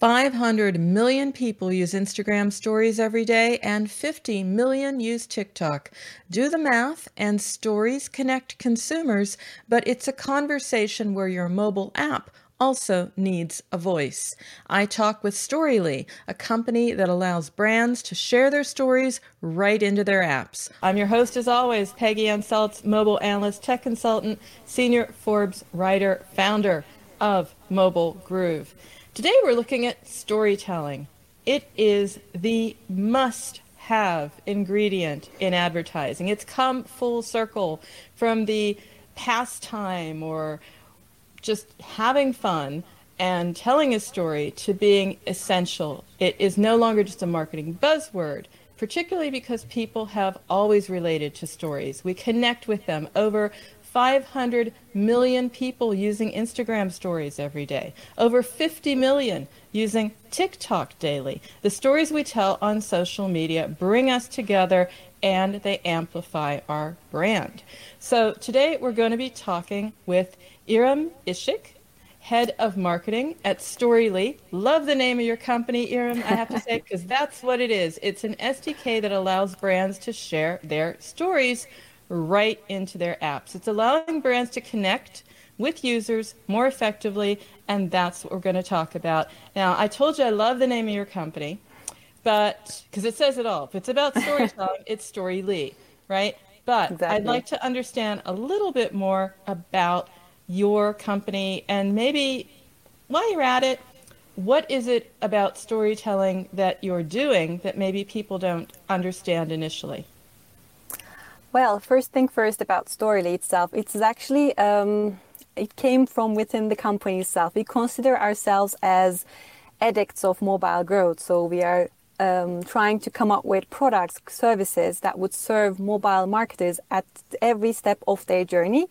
500 million people use Instagram stories every day, and 50 million use TikTok. Do the math, and stories connect consumers, but it's a conversation where your mobile app also needs a voice. I talk with Storyly, a company that allows brands to share their stories right into their apps. I'm your host, as always, Peggy Anne Salz, mobile analyst, tech consultant, senior Forbes writer, founder of Mobile Groove. Today we're looking at storytelling. It is the must have ingredient in advertising. It's come full circle from the pastime or just having fun and telling a story to being essential. It is no longer just a marketing buzzword, particularly because people have always related to stories. We connect with them over 500 million people using Instagram stories every day, over 50 million using TikTok daily. The stories we tell on social media bring us together and they amplify our brand. So today we're going to be talking with İrem Işık, head of marketing at Storyly. Love the name of your company, Iram, I have to say, because that's what it is. It's an SDK that allows brands to share their stories right into their apps. It's allowing brands to connect with users more effectively, and that's what we're going to talk about. Now, I told you I love the name of your company, but because it says it all. If it's about storytelling, it's Storyly, right? But exactly. I'd like to understand a little bit more about your company and maybe while you're at it, what is it about storytelling that you're doing that maybe people don't understand initially? Well, first thing first about Storyly itself, it's actually um, it came from within the company itself. We consider ourselves as addicts of mobile growth, so we are um, trying to come up with products, services that would serve mobile marketers at every step of their journey.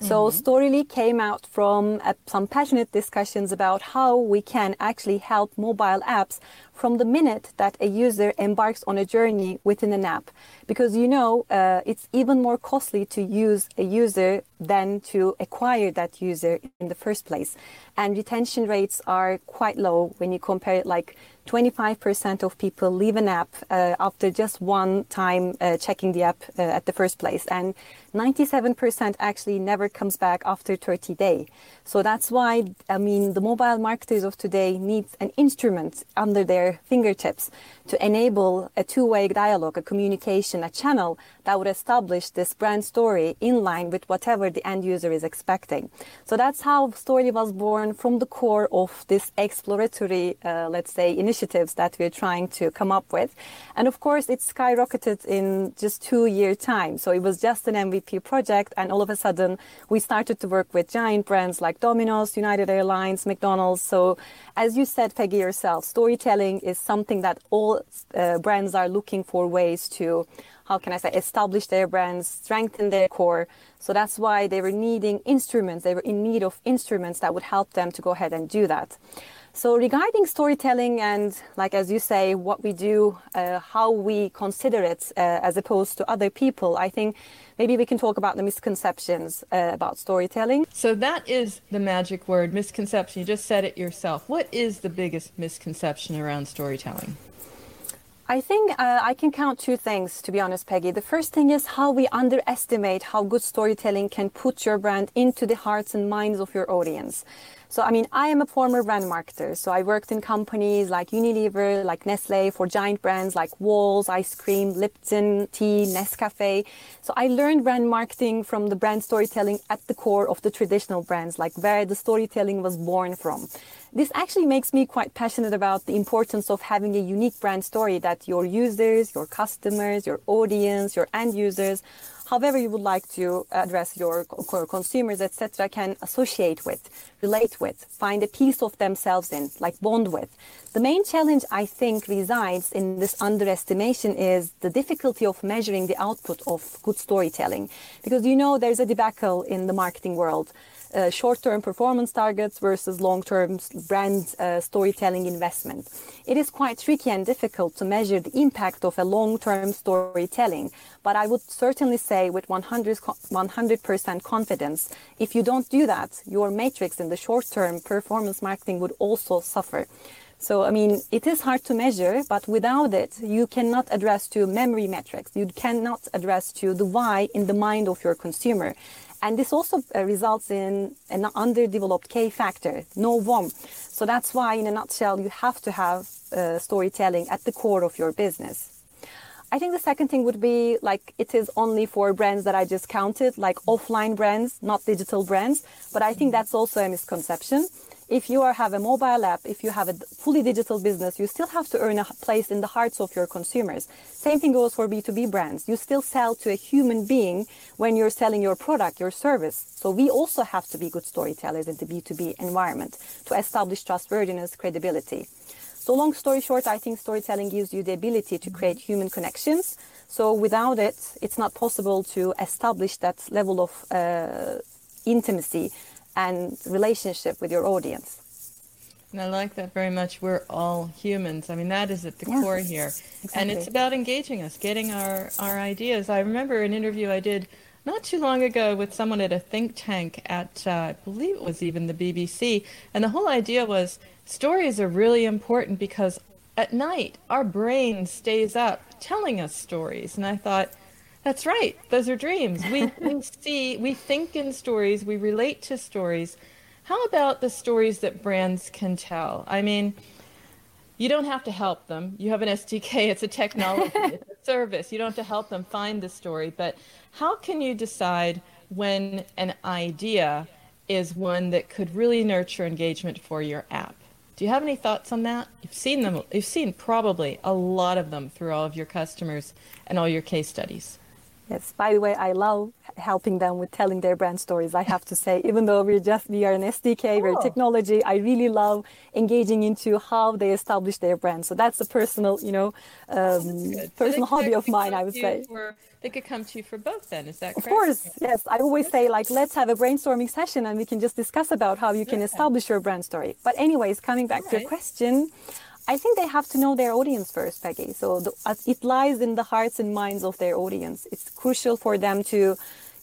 So mm-hmm. Storyly came out from uh, some passionate discussions about how we can actually help mobile apps from the minute that a user embarks on a journey within an app. Because you know, uh, it's even more costly to use a user than to acquire that user in the first place. And retention rates are quite low when you compare it like 25% of people leave an app uh, after just one time uh, checking the app uh, at the first place. And 97% actually never comes back after 30 days. So that's why, I mean, the mobile marketers of today need an instrument under their fingertips to enable a two-way dialogue, a communication, a channel that would establish this brand story in line with whatever the end user is expecting. So that's how Story was born from the core of this exploratory, uh, let's say, initiatives that we're trying to come up with. And of course, it skyrocketed in just two year time. So it was just an MVP project. And all of a sudden, we started to work with giant brands like Domino's, United Airlines, McDonald's. So as you said, Peggy yourself, storytelling is something that all uh, brands are looking for ways to how can I say, establish their brands, strengthen their core. So that's why they were needing instruments. They were in need of instruments that would help them to go ahead and do that. So regarding storytelling and, like as you say, what we do, uh, how we consider it uh, as opposed to other people, I think maybe we can talk about the misconceptions uh, about storytelling. So that is the magic word, misconception. You just said it yourself. What is the biggest misconception around storytelling? I think uh, I can count two things, to be honest, Peggy. The first thing is how we underestimate how good storytelling can put your brand into the hearts and minds of your audience. So, I mean, I am a former brand marketer. So I worked in companies like Unilever, like Nestle, for giant brands like Wall's, ice cream, Lipton, tea, Nescafe. So I learned brand marketing from the brand storytelling at the core of the traditional brands, like where the storytelling was born from. This actually makes me quite passionate about the importance of having a unique brand story that your users, your customers, your audience, your end users however you would like to address your core consumers, etc., can associate with, relate with, find a piece of themselves in, like bond with. The main challenge, I think, resides in this underestimation is the difficulty of measuring the output of good storytelling. Because you know, there's a debacle in the marketing world uh, short-term performance targets versus long-term brand uh, storytelling investment. It is quite tricky and difficult to measure the impact of a long-term storytelling, but I would certainly say with 100, 100% confidence, if you don't do that, your matrix in the short-term performance marketing would also suffer. So, I mean, it is hard to measure, but without it, you cannot address to memory metrics. You cannot address to the why in the mind of your consumer. And this also uh, results in an underdeveloped K factor, no WOM. So that's why, in a nutshell, you have to have uh, storytelling at the core of your business. I think the second thing would be like it is only for brands that I just counted, like offline brands, not digital brands. But I think that's also a misconception. If you are, have a mobile app, if you have a fully digital business, you still have to earn a place in the hearts of your consumers. Same thing goes for B2B brands. You still sell to a human being when you're selling your product, your service. So we also have to be good storytellers in the B2B environment to establish trustworthiness, credibility. So long story short, I think storytelling gives you the ability to create human connections. So without it, it's not possible to establish that level of uh, intimacy and relationship with your audience. And I like that very much. We're all humans. I mean, that is at the yes, core here. Exactly. And it's about engaging us, getting our, our ideas. I remember an interview I did not too long ago with someone at a think tank at, uh, I believe it was even the BBC. And the whole idea was stories are really important because at night our brain stays up telling us stories. And I thought, that's right, those are dreams. We, we see, we think in stories, we relate to stories. How about the stories that brands can tell? I mean, you don't have to help them. You have an SDK, it's a technology, it's a service. You don't have to help them find the story. But how can you decide when an idea is one that could really nurture engagement for your app? Do you have any thoughts on that? You've seen them, you've seen probably a lot of them through all of your customers and all your case studies. Yes, by the way, I love helping them with telling their brand stories. I have to say, even though we're just we are an SDK, oh. we're technology. I really love engaging into how they establish their brand. So that's a personal, you know, um, personal hobby of mine. I would say. For, they could come to you for both. Then is that correct? Of course, yes. I always say like, let's have a brainstorming session and we can just discuss about how you can establish your brand story. But anyways, coming back to your question. I think they have to know their audience first, Peggy. So the, it lies in the hearts and minds of their audience. It's crucial for them to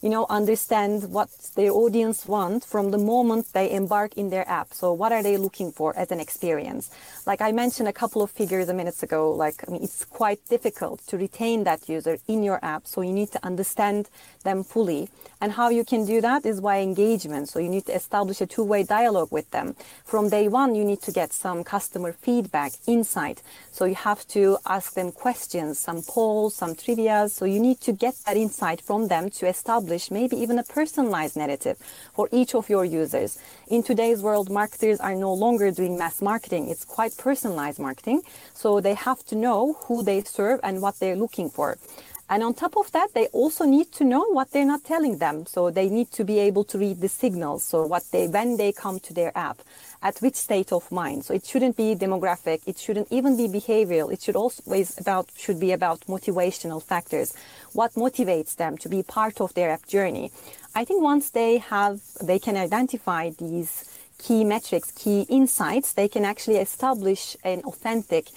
you know, understand what their audience want from the moment they embark in their app. So what are they looking for as an experience? Like I mentioned a couple of figures a minute ago, like, I mean, it's quite difficult to retain that user in your app. So you need to understand them fully. And how you can do that is by engagement. So you need to establish a two-way dialogue with them. From day one, you need to get some customer feedback, insight. So you have to ask them questions, some polls, some trivia. So you need to get that insight from them to establish maybe even a personalized narrative for each of your users. In today's world, marketers are no longer doing mass marketing. It's quite personalized marketing. So they have to know who they serve and what they're looking for. And on top of that, they also need to know what they're not telling them. So they need to be able to read the signals. So what they, when they come to their app, at which state of mind. So it shouldn't be demographic. It shouldn't even be behavioral. It should always about, should be about motivational factors. What motivates them to be part of their app journey. I think once they have, they can identify these key metrics, key insights, they can actually establish an authentic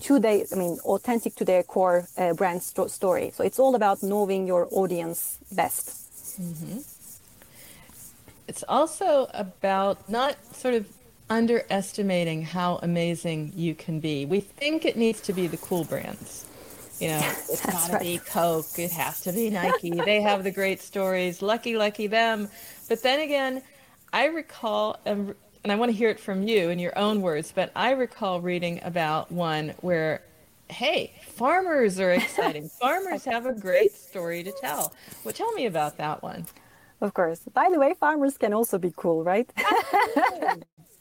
to their, I mean, authentic to their core uh, brand st- story. So it's all about knowing your audience best. Mm-hmm. It's also about not sort of underestimating how amazing you can be. We think it needs to be the cool brands. You know, it's got to right. be Coke, it has to be Nike. they have the great stories. Lucky, lucky them. But then again, I recall, and I want to hear it from you in your own words, but I recall reading about one where, hey, farmers are exciting. farmers have a great story to tell. Well, tell me about that one. Of course. By the way, farmers can also be cool, right?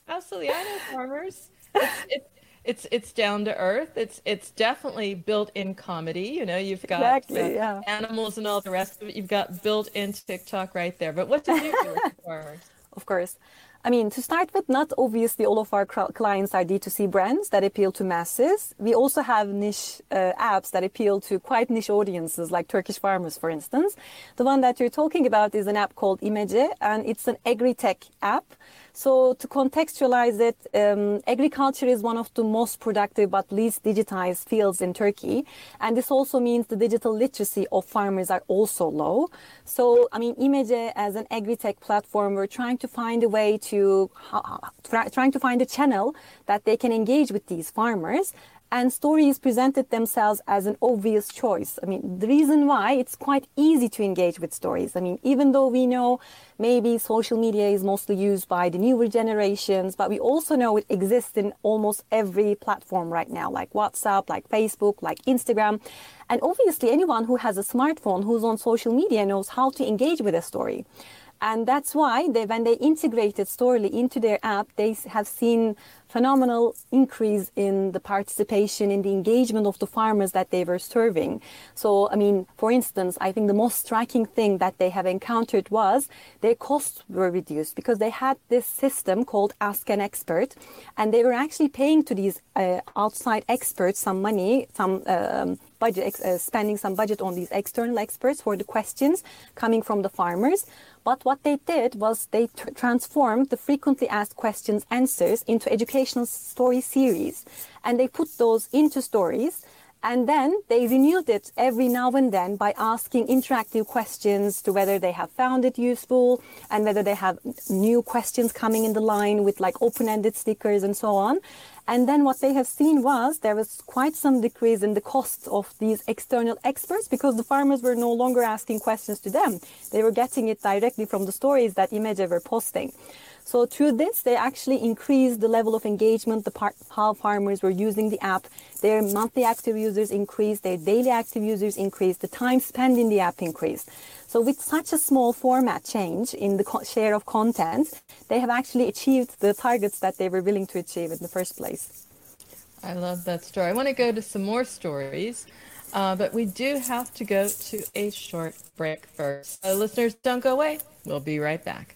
Absolutely. I know farmers. It's, it's, it's it's down to earth. It's it's definitely built in comedy. You know, you've got exactly, yeah. animals and all the rest of it. You've got built in TikTok right there. But what do you do with farmers? Of course. I mean, to start with, not obviously all of our clients are D2C brands that appeal to masses. We also have niche uh, apps that appeal to quite niche audiences, like Turkish farmers, for instance. The one that you're talking about is an app called Imece, and it's an agri-tech app so to contextualize it, um, agriculture is one of the most productive but least digitized fields in Turkey. And this also means the digital literacy of farmers are also low. So, I mean, Imece as an agri-tech platform, we're trying to find a way to trying to find a channel that they can engage with these farmers and stories presented themselves as an obvious choice. I mean, the reason why it's quite easy to engage with stories. I mean, even though we know maybe social media is mostly used by the newer generations, but we also know it exists in almost every platform right now, like WhatsApp, like Facebook, like Instagram. And obviously, anyone who has a smartphone who's on social media knows how to engage with a story. And that's why they, when they integrated Storyly into their app, they have seen phenomenal increase in the participation, in the engagement of the farmers that they were serving. So, I mean, for instance, I think the most striking thing that they have encountered was their costs were reduced because they had this system called Ask an Expert, and they were actually paying to these uh, outside experts some money, some um, budget, uh, spending some budget on these external experts for the questions coming from the farmers. But what they did was they tr- transformed the frequently asked questions answers into story series. And they put those into stories. And then they renewed it every now and then by asking interactive questions to whether they have found it useful and whether they have new questions coming in the line with like open ended stickers and so on. And then what they have seen was there was quite some decrease in the costs of these external experts because the farmers were no longer asking questions to them. They were getting it directly from the stories that Imece were posting. So through this, they actually increased the level of engagement, the part, how farmers were using the app. Their monthly active users increased, their daily active users increased, the time spent in the app increased. So with such a small format change in the share of content, they have actually achieved the targets that they were willing to achieve in the first place. I love that story. I want to go to some more stories, uh, but we do have to go to a short break first. Uh, listeners, don't go away. We'll be right back.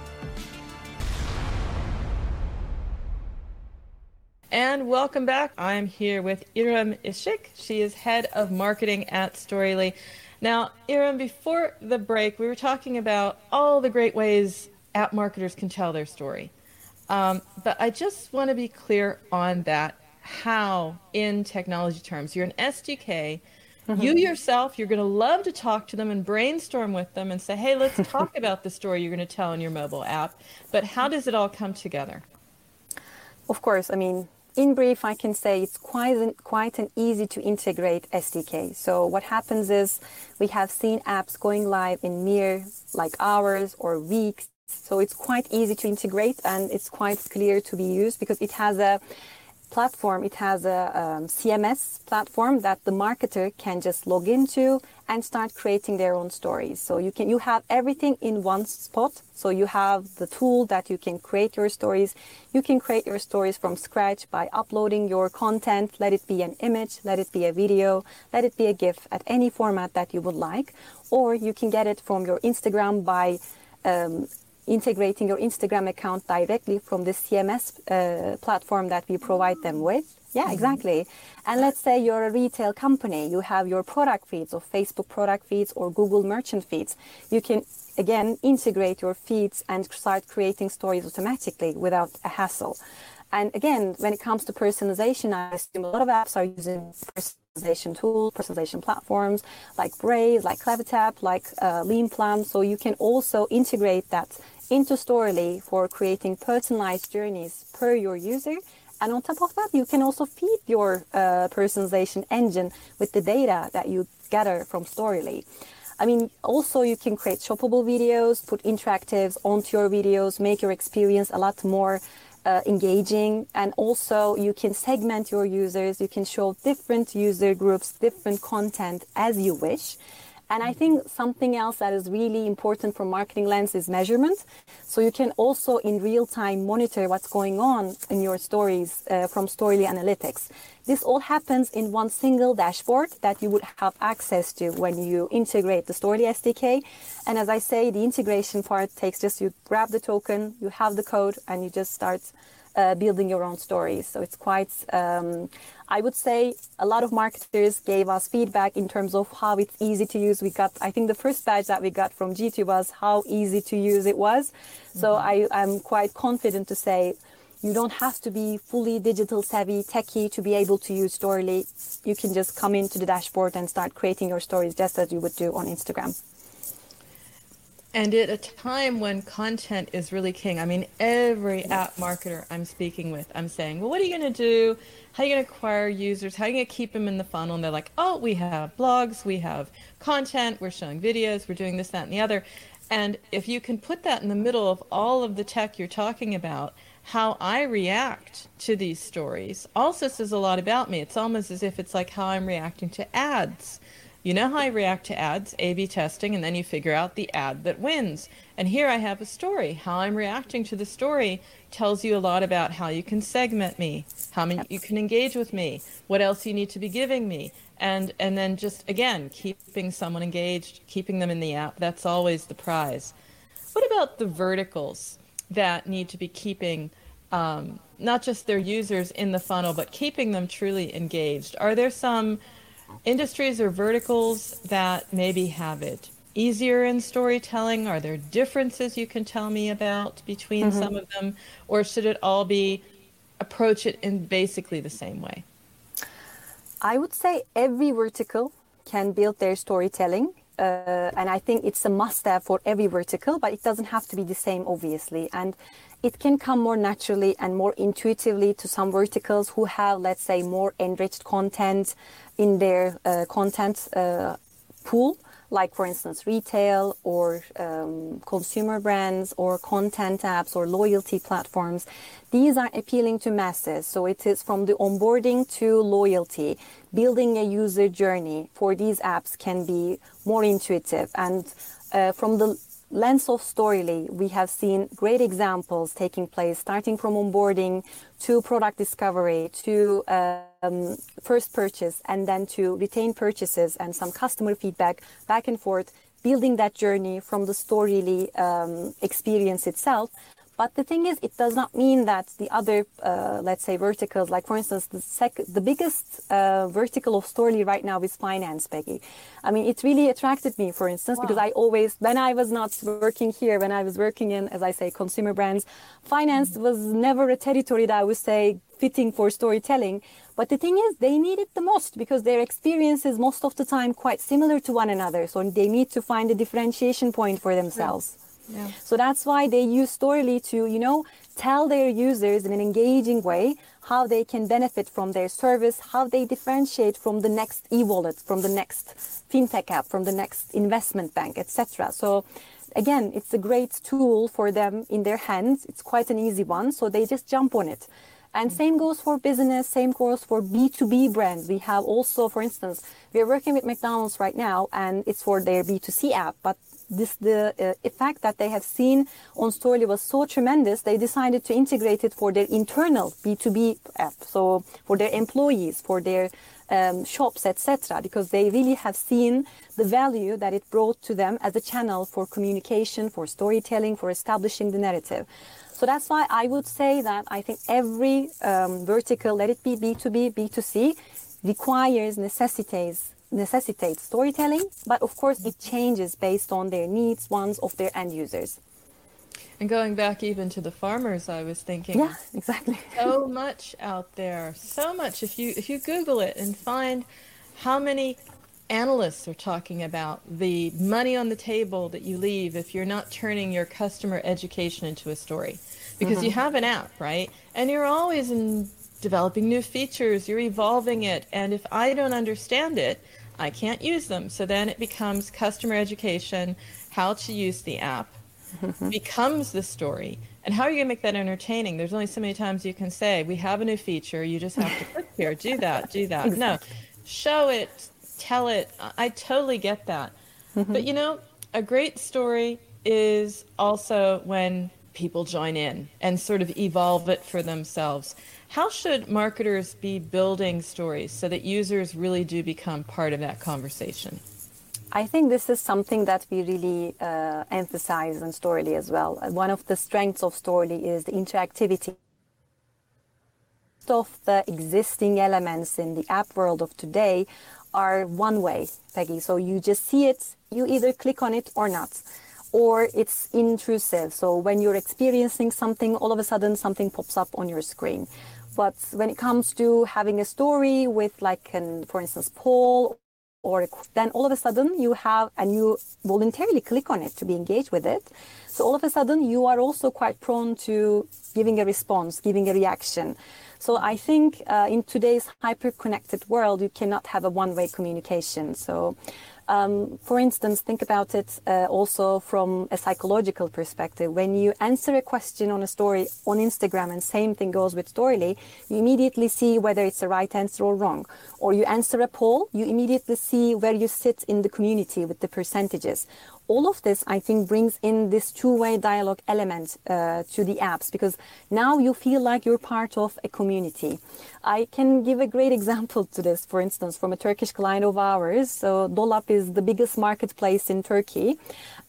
And welcome back. I'm here with İrem Işık. She is head of marketing at Storyly. Now, Iram, before the break, we were talking about all the great ways app marketers can tell their story. Um, but I just want to be clear on that how, in technology terms, you're an SDK. Mm-hmm. You yourself, you're going to love to talk to them and brainstorm with them and say, hey, let's talk about the story you're going to tell in your mobile app. But how does it all come together? Of course, I mean, in brief, I can say it's quite an, quite an easy to integrate SDK. So what happens is we have seen apps going live in mere like hours or weeks. So it's quite easy to integrate and it's quite clear to be used because it has a platform, it has a um, CMS platform that the marketer can just log into and start creating their own stories. So you can you have everything in one spot. So you have the tool that you can create your stories. You can create your stories from scratch by uploading your content. Let it be an image, let it be a video, let it be a GIF at any format that you would like, or you can get it from your Instagram by um, integrating your Instagram account directly from the CMS uh, platform that we provide them with. Yeah, mm-hmm. exactly. And let's say you're a retail company, you have your product feeds or Facebook product feeds or Google merchant feeds. You can again integrate your feeds and start creating stories automatically without a hassle. And again, when it comes to personalization, I assume a lot of apps are using personalization tools, personalization platforms like Braze, like CleverTap, like uh, Leanplum. So you can also integrate that into Storyly for creating personalized journeys per your user. And on top of that, you can also feed your uh, personalization engine with the data that you gather from Storyly. I mean, also you can create shoppable videos, put interactives onto your videos, make your experience a lot more uh, engaging. And also you can segment your users. You can show different user groups, different content as you wish. And I think something else that is really important for Marketing Lens is measurement. So you can also in real time monitor what's going on in your stories uh, from Storyly Analytics. This all happens in one single dashboard that you would have access to when you integrate the Storyly SDK. And as I say, the integration part takes just you grab the token, you have the code, and you just start uh, building your own stories. So it's quite, um, I would say, a lot of marketers gave us feedback in terms of how it's easy to use. We got, I think, the first badge that we got from G2 was how easy to use it was. So mm-hmm. I, I'm quite confident to say you don't have to be fully digital savvy, techie to be able to use Storyly. You can just come into the dashboard and start creating your stories just as you would do on Instagram. And at a time when content is really king, I mean, every app marketer I'm speaking with, I'm saying, well, what are you going to do? How are you going to acquire users? How are you going to keep them in the funnel? And they're like, oh, we have blogs, we have content, we're showing videos, we're doing this, that, and the other. And if you can put that in the middle of all of the tech you're talking about, how I react to these stories also says a lot about me. It's almost as if it's like how I'm reacting to ads. You know how I react to ads, A B testing, and then you figure out the ad that wins. And here I have a story. How I'm reacting to the story tells you a lot about how you can segment me, how many, you can engage with me, what else you need to be giving me. And, and then just, again, keeping someone engaged, keeping them in the app, that's always the prize. What about the verticals that need to be keeping um, not just their users in the funnel, but keeping them truly engaged? Are there some industries or verticals that maybe have it easier in storytelling? Are there differences you can tell me about between mm-hmm. some of them? Or should it all be approach it in basically the same way? I would say every vertical can build their storytelling. Uh, and I think it's a must have for every vertical, but it doesn't have to be the same, obviously. And it can come more naturally and more intuitively to some verticals who have, let's say, more enriched content in their uh, content uh, pool, like, for instance, retail or um, consumer brands or content apps or loyalty platforms. These are appealing to masses. So it is from the onboarding to loyalty. Building a user journey for these apps can be more intuitive. And uh, from the lens of Storyly, we have seen great examples taking place, starting from onboarding to product discovery to um, first purchase and then to retain purchases and some customer feedback back and forth, building that journey from the Storyly um, experience itself but the thing is, it does not mean that the other, uh, let's say, verticals, like for instance, the sec- the biggest uh, vertical of Storyly right now is finance, Peggy. I mean, it really attracted me, for instance, wow. because I always, when I was not working here, when I was working in, as I say, consumer brands, finance mm-hmm. was never a territory that I would say fitting for storytelling. But the thing is, they need it the most because their experience is most of the time quite similar to one another. So they need to find a differentiation point for themselves. Yeah. Yeah. So that's why they use Storyly to, you know, tell their users in an engaging way how they can benefit from their service, how they differentiate from the next e-wallet, from the next fintech app, from the next investment bank, etc. So again, it's a great tool for them in their hands. It's quite an easy one, so they just jump on it. And same goes for business, same goes for B2B brands. We have also, for instance, we are working with McDonald's right now and it's for their B2C app, but this the uh, effect that they have seen on Storyly was so tremendous, they decided to integrate it for their internal B2B app. So for their employees, for their um, shops, etc., because they really have seen the value that it brought to them as a channel for communication, for storytelling, for establishing the narrative. So that's why I would say that I think every um, vertical, let it be B2B, B2C, requires, necessitates necessitates storytelling, but of course it changes based on their needs, wants of their end users. And going back even to the farmers, I was thinking, yeah, exactly. so much out there, so much. If you if you Google it and find how many analysts are talking about the money on the table that you leave if you're not turning your customer education into a story, because mm-hmm. you have an app, right? And you're always in developing new features, you're evolving it, and if I don't understand it, I can't use them. So then it becomes customer education, how to use the app, becomes the story. And how are you going to make that entertaining? There's only so many times you can say, we have a new feature. You just have to click here, do that, do that. No, show it, tell it. I totally get that. Mm-hmm. But you know, a great story is also when people join in and sort of evolve it for themselves. How should marketers be building stories so that users really do become part of that conversation? I think this is something that we really uh, emphasize in Storyly as well. One of the strengths of Storyly is the interactivity of the existing elements in the app world of today are one way, Peggy. So you just see it, you either click on it or not or it's intrusive. So when you're experiencing something, all of a sudden something pops up on your screen. But when it comes to having a story with like an, for instance, poll or then all of a sudden you have and you voluntarily click on it to be engaged with it so all of a sudden you are also quite prone to giving a response giving a reaction so i think uh, in today's hyper connected world you cannot have a one way communication so um, for instance, think about it uh, also from a psychological perspective. When you answer a question on a story on Instagram, and same thing goes with Storyly, you immediately see whether it's the right answer or wrong. Or you answer a poll, you immediately see where you sit in the community with the percentages all of this, I think, brings in this two-way dialogue element uh, to the apps because now you feel like you're part of a community. I can give a great example to this, for instance, from a Turkish client of ours. So Dolap is the biggest marketplace in Turkey.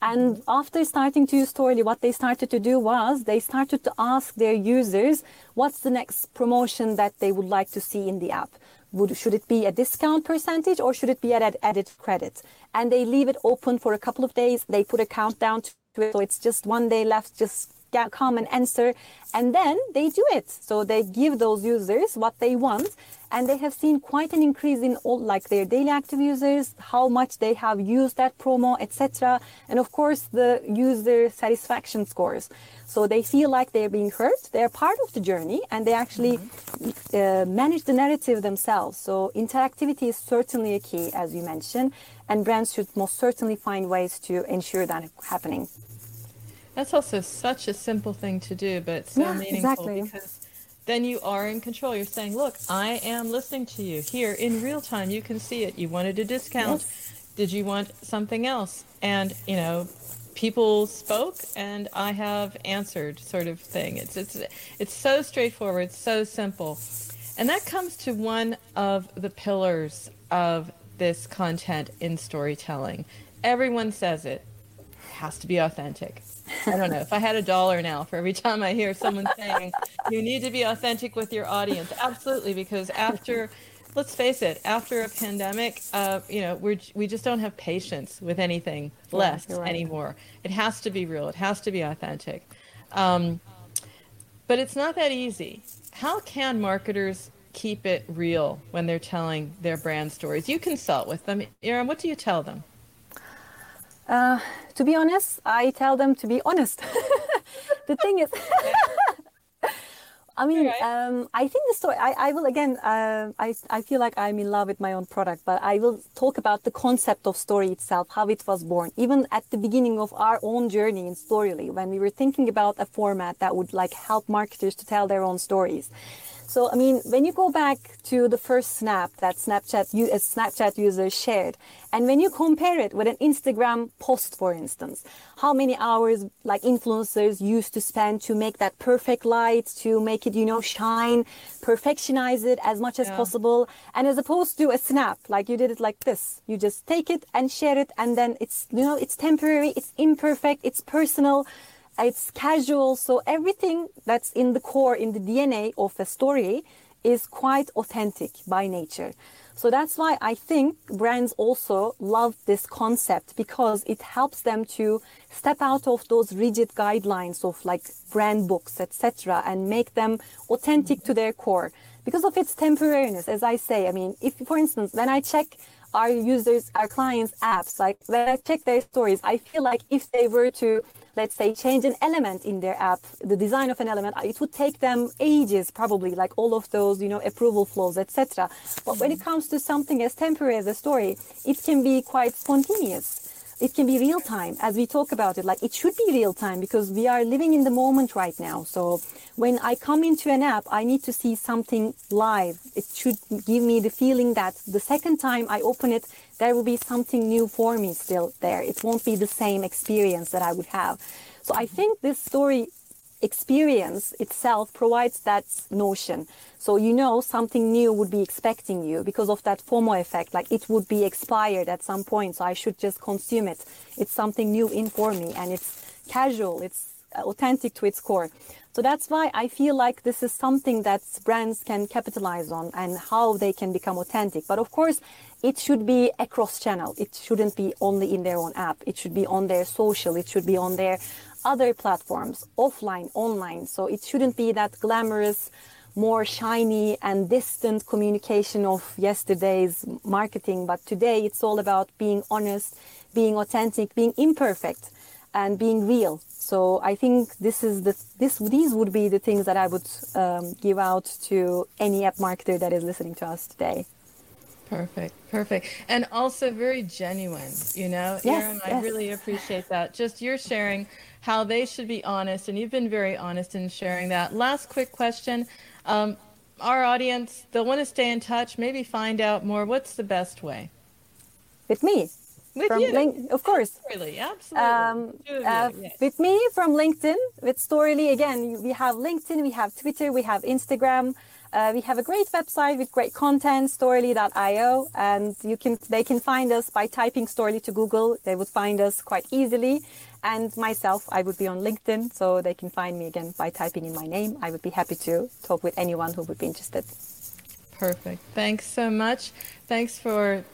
And after starting to use Storyly, what they started to do was they started to ask their users what's the next promotion that they would like to see in the app would, should it be a discount percentage or should it be an added credit? And they leave it open for a couple of days. They put a countdown to it. So it's just one day left. Just come and answer. And then they do it. So they give those users what they want and they have seen quite an increase in all like their daily active users how much they have used that promo etc and of course the user satisfaction scores so they feel like they're being heard they're part of the journey and they actually mm-hmm. uh, manage the narrative themselves so interactivity is certainly a key as you mentioned and brands should most certainly find ways to ensure that happening that's also such a simple thing to do but so yeah, meaningful exactly. because then you are in control. You're saying, look, I am listening to you here in real time. You can see it. You wanted a discount. Yes. Did you want something else? And, you know, people spoke and I have answered sort of thing. It's, it's, it's so straightforward, so simple. And that comes to one of the pillars of this content in storytelling. Everyone says it, it has to be authentic. I don't know. If I had a dollar now for every time I hear someone saying you need to be authentic with your audience, absolutely, because after let's face it, after a pandemic, uh, you know, we we just don't have patience with anything less right. anymore. It has to be real. It has to be authentic. Um, but it's not that easy. How can marketers keep it real when they're telling their brand stories? You consult with them. İrem, what do you tell them? Uh, to be honest, I tell them to be honest. the thing is, I mean, um, I think the story. I, I will again. Uh, I I feel like I'm in love with my own product, but I will talk about the concept of story itself, how it was born. Even at the beginning of our own journey in Storyly, when we were thinking about a format that would like help marketers to tell their own stories. So, I mean, when you go back to the first snap that Snapchat, uh, Snapchat users shared, and when you compare it with an Instagram post, for instance, how many hours like influencers used to spend to make that perfect light, to make it, you know, shine, perfectionize it as much as yeah. possible. And as opposed to a snap, like you did it like this, you just take it and share it. And then it's, you know, it's temporary, it's imperfect, it's personal it's casual. So everything that's in the core, in the DNA of a story is quite authentic by nature. So that's why I think brands also love this concept because it helps them to step out of those rigid guidelines of like brand books, etc., and make them authentic to their core because of its temporariness. As I say, I mean, if for instance, when I check our users, our clients' apps, like when I check their stories, I feel like if they were to let's say change an element in their app the design of an element uh, it would take them ages probably like all of those you know approval flows etc but when it comes to something as temporary as a story it can be quite spontaneous it can be real time as we talk about it. Like it should be real time because we are living in the moment right now. So when i come into an app i need to see something live. It should give me the feeling that the second time i open it there will be something new for me still there. It won't be the same experience that i would have. So i think this story experience itself provides that notion. So you know something new would be expecting you because of that FOMO effect. Like it would be expired at some point, so I should just consume it. It's something new in for me, and it's casual. It's uh, authentic to its core. So that's why I feel like this is something that brands can capitalize on and how they can become authentic. But of course, it should be across channel. It shouldn't be only in their own app. It should be on their social. It should be on their other platforms, offline, online. So it shouldn't be that glamorous, more shiny and distant communication of yesterday's marketing. But today it's all about being honest, being authentic, being imperfect, and being real. So I think this is the this these would be the things that I would um, give out to any app marketer that is listening to us today. Perfect, perfect, and also very genuine. You know, yes, İrem, yes. I really appreciate that. Just your sharing how they should be honest, and you've been very honest in sharing that. Last quick question. Um, our audience, they'll want to stay in touch, maybe find out more. What's the best way? With me. With from you. Link, of course. Really, absolutely. Um, uh, yes. With me from LinkedIn, with Storyly. Again, we have LinkedIn, we have Twitter, we have Instagram. Uh, we have a great website with great content, storyly.io, and you can they can find us by typing Storyly to Google. They would find us quite easily. And myself, I would be on LinkedIn, so they can find me again by typing in my name. I would be happy to talk with anyone who would be interested. Perfect. Thanks so much. Thanks for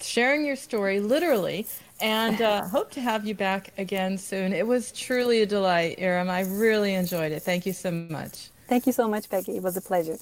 sharing your story, literally, and uh, hope to have you back again soon. It was truly a delight, İrem. I really enjoyed it. Thank you so much. Thank you so much, Peggy. It was a pleasure.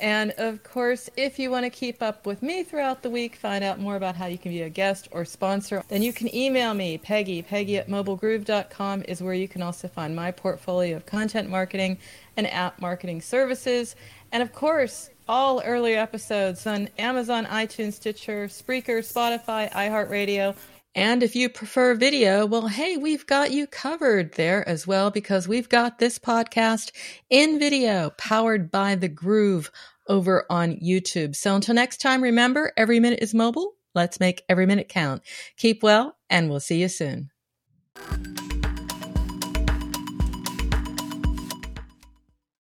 And of course, if you want to keep up with me throughout the week, find out more about how you can be a guest or sponsor, then you can email me, Peggy. Peggy at mobilegroove.com is where you can also find my portfolio of content marketing and app marketing services. And of course, all earlier episodes on Amazon, iTunes, Stitcher, Spreaker, Spotify, iHeartRadio, and if you prefer video, well, hey, we've got you covered there as well because we've got this podcast in video powered by the Groove over on YouTube. So until next time, remember every minute is mobile. Let's make every minute count. Keep well, and we'll see you soon.